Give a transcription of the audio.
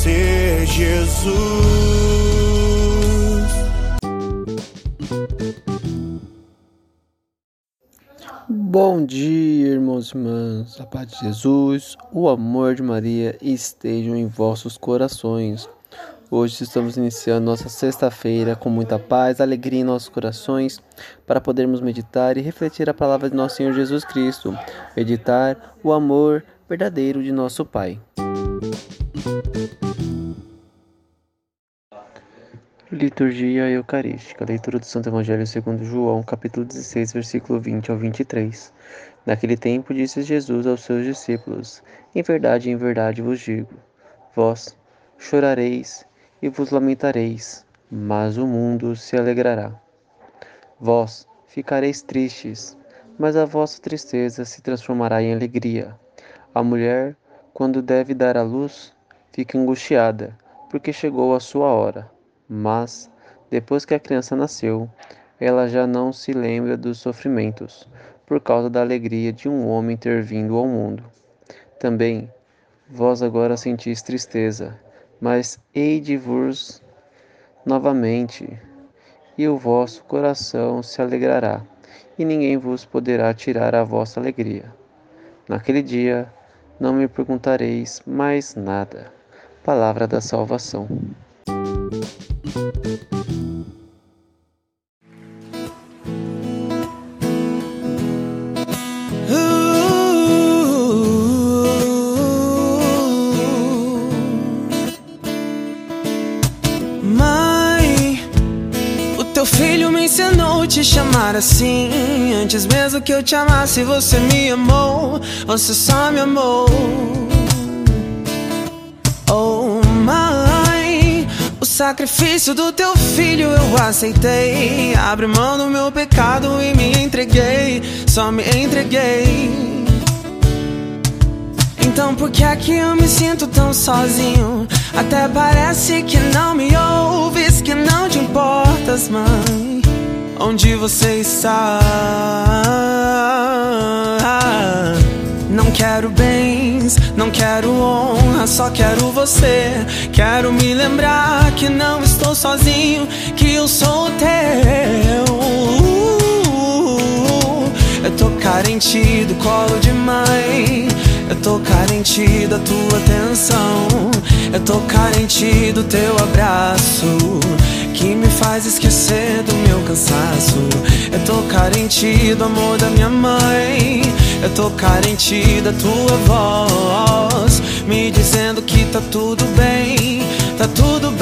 conhecer Jesus. Bom dia, irmãos e irmãs. A paz de Jesus, o amor de Maria estejam em vossos corações. Hoje estamos iniciando nossa sexta-feira com muita paz, alegria em nossos corações, para podermos meditar e refletir a palavra de nosso Senhor Jesus Cristo, meditar o amor verdadeiro de nosso Pai. Liturgia Eucarística, leitura do Santo Evangelho segundo João, capítulo 16, versículo 20 ao 23. Naquele tempo disse Jesus aos seus discípulos: Em verdade, em verdade vos digo, vós chorareis e vos lamentareis, mas o mundo se alegrará. Vós ficareis tristes, mas a vossa tristeza se transformará em alegria. A mulher, quando deve dar à luz, fica angustiada, porque chegou a sua hora. Mas, depois que a criança nasceu, ela já não se lembra dos sofrimentos, por causa da alegria de um homem ter vindo ao mundo. Também, vós agora sentis tristeza, mas hei de vos novamente, e o vosso coração se alegrará, e ninguém vos poderá tirar a vossa alegria. Naquele dia, não me perguntareis mais nada. Palavra da salvação. Mãe, o teu filho me ensinou a te chamar assim. Antes mesmo que eu te amasse, você me amou. Você só me amou. Sacrifício do teu filho eu aceitei. Abre mão do meu pecado e me entreguei. Só me entreguei. Então por que é que eu me sinto tão sozinho? Até parece que não me ouves, que não te importas, mãe. Onde você está? Não quero bens, não quero honra, só quero você. Quero me lembrar que não estou sozinho, que eu sou teu. Eu tô carente do colo de mãe. Eu tô carente da tua atenção. Eu tô carente do teu abraço. Faz esquecer do meu cansaço. Eu tô carente do amor da minha mãe. Eu tô carente da tua voz. Me dizendo que tá tudo bem. Tá tudo